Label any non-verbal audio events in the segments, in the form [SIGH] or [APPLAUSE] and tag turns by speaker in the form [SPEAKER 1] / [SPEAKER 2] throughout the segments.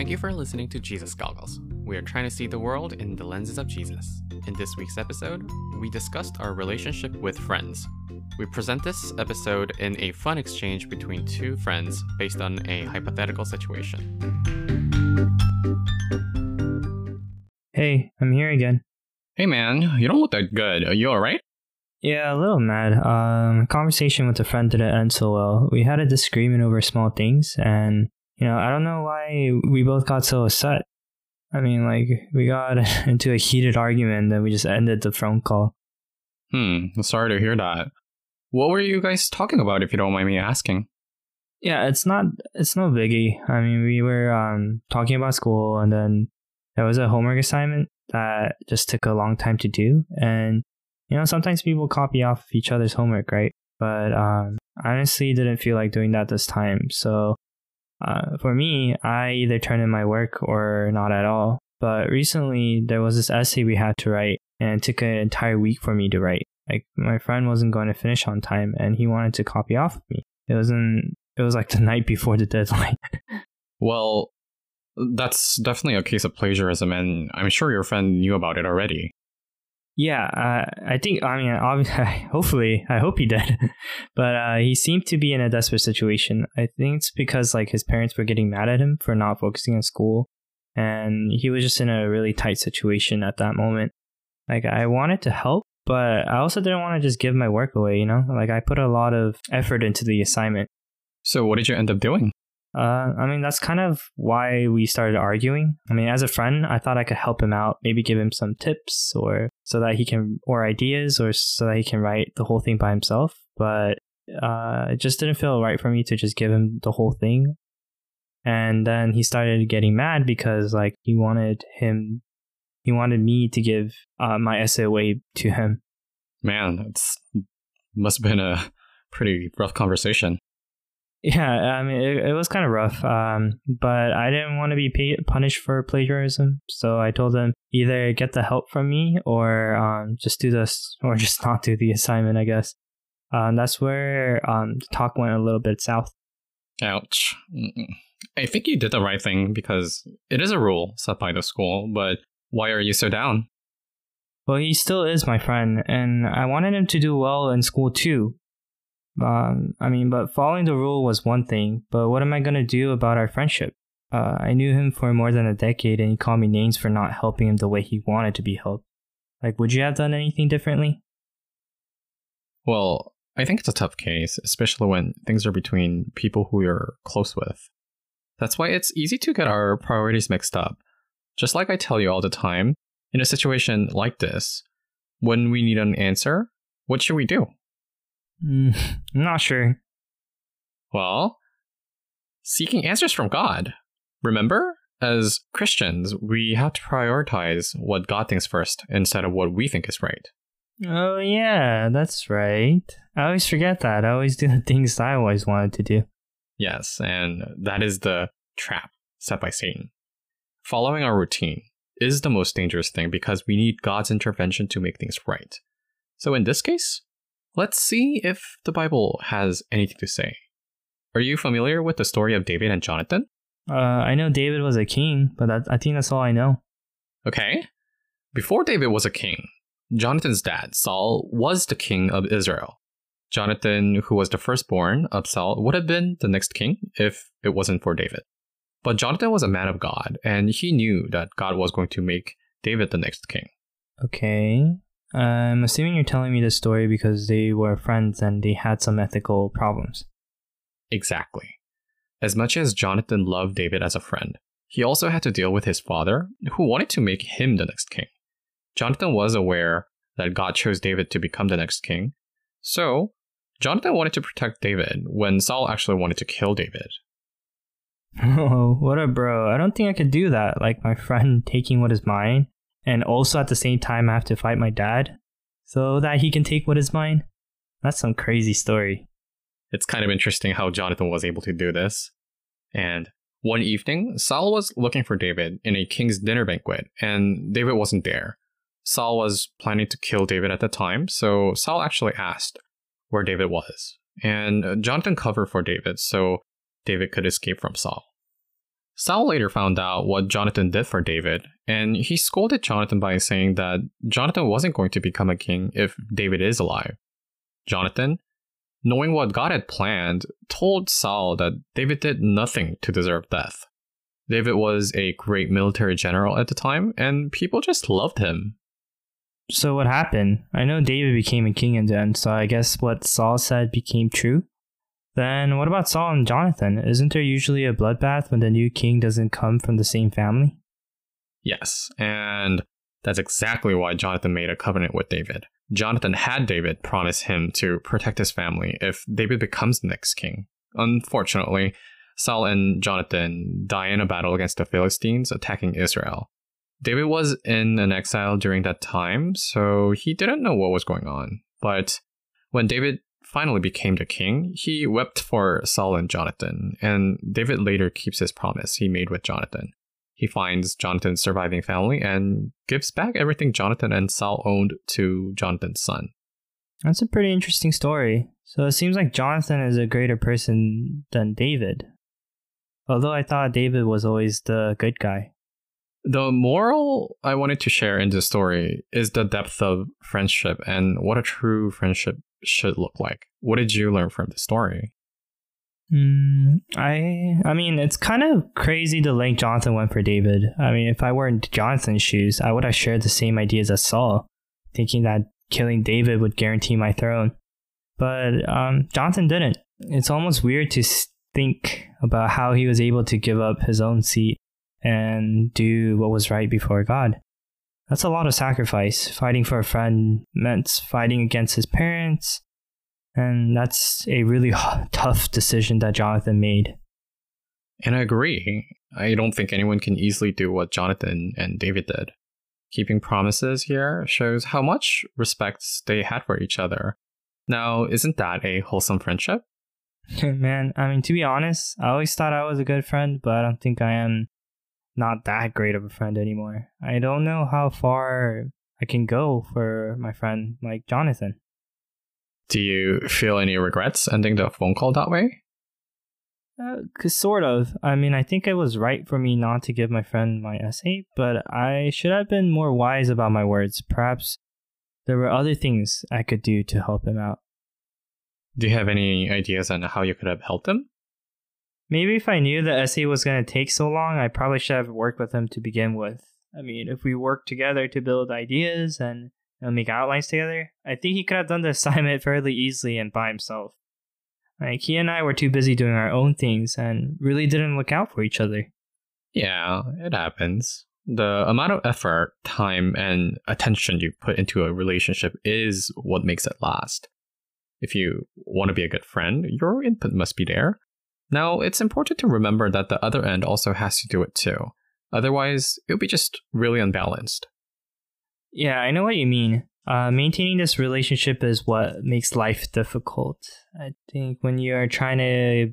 [SPEAKER 1] Thank you for listening to Jesus Goggles. We are trying to see the world in the lenses of Jesus. In this week's episode, we discussed our relationship with friends. We present this episode in a fun exchange between two friends based on a hypothetical situation.
[SPEAKER 2] Hey, I'm here again.
[SPEAKER 1] Hey man, you don't look that good. Are you alright?
[SPEAKER 2] Yeah, a little mad. Um, conversation with a friend didn't end so well. We had a disagreement over small things, and you know, I don't know why we both got so upset. I mean, like we got [LAUGHS] into a heated argument, and then we just ended the phone call.
[SPEAKER 1] Hmm, sorry to hear that. What were you guys talking about, if you don't mind me asking?
[SPEAKER 2] Yeah, it's not it's no biggie. I mean, we were um talking about school, and then there was a homework assignment that just took a long time to do, and you know, sometimes people copy off each other's homework, right? But um, I honestly didn't feel like doing that this time. So uh, for me, I either turn in my work or not at all. But recently, there was this essay we had to write, and it took an entire week for me to write. Like my friend wasn't going to finish on time, and he wanted to copy off of me. It wasn't. It was like the [LAUGHS] night before the deadline. [LAUGHS]
[SPEAKER 1] well, that's definitely a case of plagiarism, and I'm sure your friend knew about it already.
[SPEAKER 2] Yeah, uh, I think. I mean, obviously, [LAUGHS] hopefully, I hope he did. [LAUGHS] but uh, he seemed to be in a desperate situation. I think it's because like his parents were getting mad at him for not focusing on school, and he was just in a really tight situation at that moment. Like I wanted to help, but I also didn't want to just give my work away. You know, like I put a lot of effort into the assignment.
[SPEAKER 1] So, what did you end up doing?
[SPEAKER 2] Uh, I mean, that's kind of why we started arguing. I mean, as a friend, I thought I could help him out, maybe give him some tips or so that he can, or ideas, or so that he can write the whole thing by himself. But uh, it just didn't feel right for me to just give him the whole thing. And then he started getting mad because, like, he wanted him, he wanted me to give uh, my essay away to him.
[SPEAKER 1] Man, it's must have been a pretty rough conversation.
[SPEAKER 2] Yeah, I mean, it, it was kind of rough, um, but I didn't want to be punished for plagiarism, so I told them either get the help from me or um, just do this, [LAUGHS] or just not do the assignment, I guess. Um, that's where um, the talk went a little bit south.
[SPEAKER 1] Ouch. I think you did the right thing because it is a rule set by the school, but why are you so down?
[SPEAKER 2] Well, he still is my friend, and I wanted him to do well in school too. Um, I mean, but following the rule was one thing, but what am I going to do about our friendship? Uh, I knew him for more than a decade and he called me names for not helping him the way he wanted to be helped. Like, would you have done anything differently?
[SPEAKER 1] Well, I think it's a tough case, especially when things are between people who you're close with. That's why it's easy to get our priorities mixed up. Just like I tell you all the time, in a situation like this, when we need an answer, what should we do?
[SPEAKER 2] Mm, [LAUGHS] not sure.
[SPEAKER 1] Well, seeking answers from God. Remember? As Christians, we have to prioritize what God thinks first instead of what we think is right.
[SPEAKER 2] Oh, yeah, that's right. I always forget that. I always do [LAUGHS] the things I always wanted to do.
[SPEAKER 1] Yes, and that is the trap set by Satan. Following our routine is the most dangerous thing because we need God's intervention to make things right. So in this case, Let's see if the Bible has anything to say. Are you familiar with the story of David and Jonathan?
[SPEAKER 2] Uh, I know David was a king, but that, I think that's all I know.
[SPEAKER 1] Okay. Before David was a king, Jonathan's dad, Saul, was the king of Israel. Jonathan, who was the firstborn of Saul, would have been the next king if it wasn't for David. But Jonathan was a man of God, and he knew that God was going to make David the next king.
[SPEAKER 2] Okay. I'm assuming you're telling me this story because they were friends and they had some ethical problems.
[SPEAKER 1] Exactly. As much as Jonathan loved David as a friend, he also had to deal with his father, who wanted to make him the next king. Jonathan was aware that God chose David to become the next king, so Jonathan wanted to protect David when Saul actually wanted to kill David. [LAUGHS]
[SPEAKER 2] Oh, what a bro. I don't think I could do that, like my friend taking what is mine and also at the same time I have to fight my dad so that he can take what is mine. That's some crazy story.
[SPEAKER 1] It's kind of interesting how Jonathan was able to do this. And one evening, Saul was looking for David in a king's dinner banquet, and David wasn't there. Saul was planning to kill David at the time, so Saul actually asked where David was. And Jonathan covered for David so David could escape from Saul. Saul later found out what Jonathan did for David, and he scolded Jonathan by saying that Jonathan wasn't going to become a king if David is alive. Jonathan, knowing what God had planned, told Saul that David did nothing to deserve death. David was a great military general at the time, and people just loved him.
[SPEAKER 2] So what happened? I know David became a king in the end, so I guess what Saul said became true. Then what about Saul and Jonathan? Isn't there usually a bloodbath when the new king doesn't come from the same family?
[SPEAKER 1] Yes, and that's exactly why Jonathan made a covenant with David. Jonathan had David promise him to protect his family if David becomes the next king. Unfortunately, Saul and Jonathan die in a battle against the Philistines attacking Israel. David was in an exile during that time, so he didn't know what was going on. But when David finally became the king, he wept for Saul and Jonathan, and David later keeps his promise he made with Jonathan. He finds Jonathan's surviving family and gives back everything Jonathan and Saul owned to Jonathan's son.
[SPEAKER 2] That's a pretty interesting story. So it seems like Jonathan is a greater person than David. Although I thought David was always the good guy.
[SPEAKER 1] The moral I wanted to share in this story is the depth of friendship and what a true friendship should look like. What did you learn from the story?
[SPEAKER 2] Mm, I I mean, it's kind of crazy the length Jonathan went for David. I mean, if I were in Jonathan's shoes, I would have shared the same ideas as Saul, thinking that killing David would guarantee my throne. But um, Jonathan didn't. It's almost weird to think about how he was able to give up his own seat and do what was right before God. That's a lot of sacrifice. Fighting for a friend meant fighting against his parents, and that's a really tough decision that Jonathan made.
[SPEAKER 1] And I agree. I don't think anyone can easily do what Jonathan and David did. Keeping promises here shows how much respect they had for each other. Now, isn't that a wholesome friendship? [LAUGHS]
[SPEAKER 2] Man, I mean, to be honest, I always thought I was a good friend, but I don't think I am not that great of a friend anymore. I don't know how far I can go for my friend like Jonathan.
[SPEAKER 1] Do you feel any regrets ending the phone call that way?
[SPEAKER 2] Uh, sort of. I mean, I think it was right for me not to give my friend my essay, but I should have been more wise about my words. Perhaps there were other things I could do to help him out.
[SPEAKER 1] Do you have any ideas on how you could have helped him?
[SPEAKER 2] Maybe if I knew the essay was going to take so long, I probably should have worked with him to begin with. I mean, if we worked together to build ideas and you know, make outlines together, I think he could have done the [LAUGHS] assignment fairly easily and by himself. Like, he and I were too busy doing our own things and really didn't look out for each other.
[SPEAKER 1] Yeah, it happens. The amount of effort, time, and attention you put into a relationship is what makes it last. If you want to be a good friend, your input must be there. Now, it's important to remember that the other end also has to do it too. Otherwise, it'll be just really unbalanced.
[SPEAKER 2] Yeah, I know what you mean. Uh, maintaining this relationship is what makes life difficult. I think when you're trying to,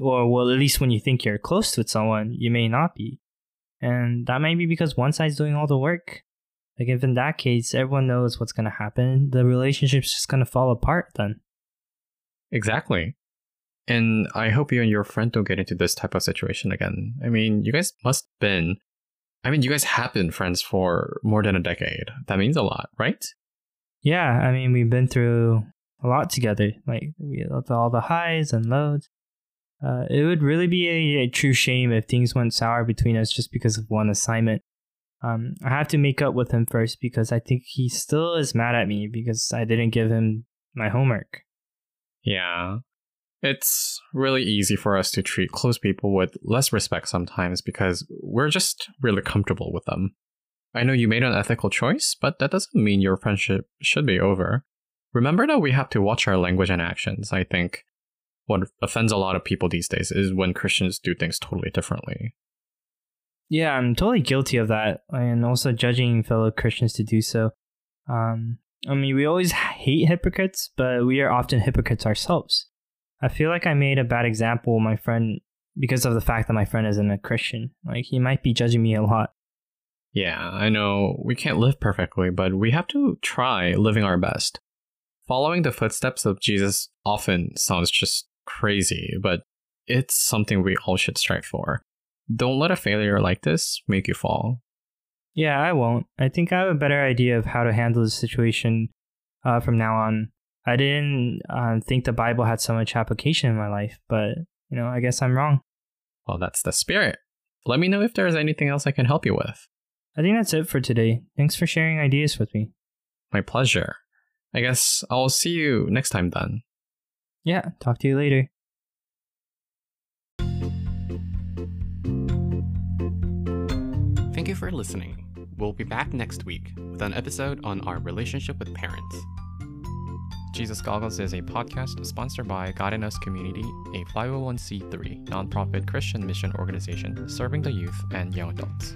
[SPEAKER 2] or well, at least when you think you're close with someone, you may not be. And that might be because one side's doing all the work. Like, if in that case, everyone knows what's going to happen, the relationship's just going to fall apart then.
[SPEAKER 1] Exactly. And I hope you and your friend don't get into this type of situation again. I mean, you guys must have been, I mean, you guys have been friends for more than a decade. That means a lot, right?
[SPEAKER 2] Yeah, I mean, we've been through a lot together. Like, we all the highs and lows. Uh, it would really be a, a, true shame if things went sour between us just because of one assignment. Um, I have to make up with him first because I think he still is mad at me because I didn't give him my homework.
[SPEAKER 1] Yeah, it's really easy for us to treat close people with less respect sometimes because we're just really comfortable with them. I know you made an ethical choice, but that doesn't mean your friendship should be over. Remember that we have to watch our language and actions. I think what offends a lot of people these days is when Christians do things totally differently.
[SPEAKER 2] Yeah, I'm totally guilty of that, and also judging fellow Christians to do so. Um, I mean, we always hate hypocrites, but we are often hypocrites ourselves. I feel like I made a bad example my friend because of the fact that my friend isn't a Christian. Like he might be judging me a lot.
[SPEAKER 1] Yeah, I know we can't live perfectly, but we have to try living our best. Following the footsteps of Jesus often sounds just crazy, but it's something we all should strive for. don't let a failure like this make you fall.
[SPEAKER 2] Yeah, I won't. I think I have a better idea of how to handle the situation uh, from now on. I didn't uh, think the Bible had so much application in my life, but you know, I guess I'm wrong.
[SPEAKER 1] Well, that's the spirit. Let me know if there's anything else I can help you with.
[SPEAKER 2] I think that's it for today. Thanks for sharing ideas with me.
[SPEAKER 1] My pleasure. I guess I'll see you next time then.
[SPEAKER 2] Yeah, talk to you later.
[SPEAKER 1] Thank you for listening. We'll be back next week with an episode on our relationship with parents. Jesus Goggles is a podcast sponsored by God in Us Community, a 501c3 nonprofit Christian mission organization serving the youth and young adults.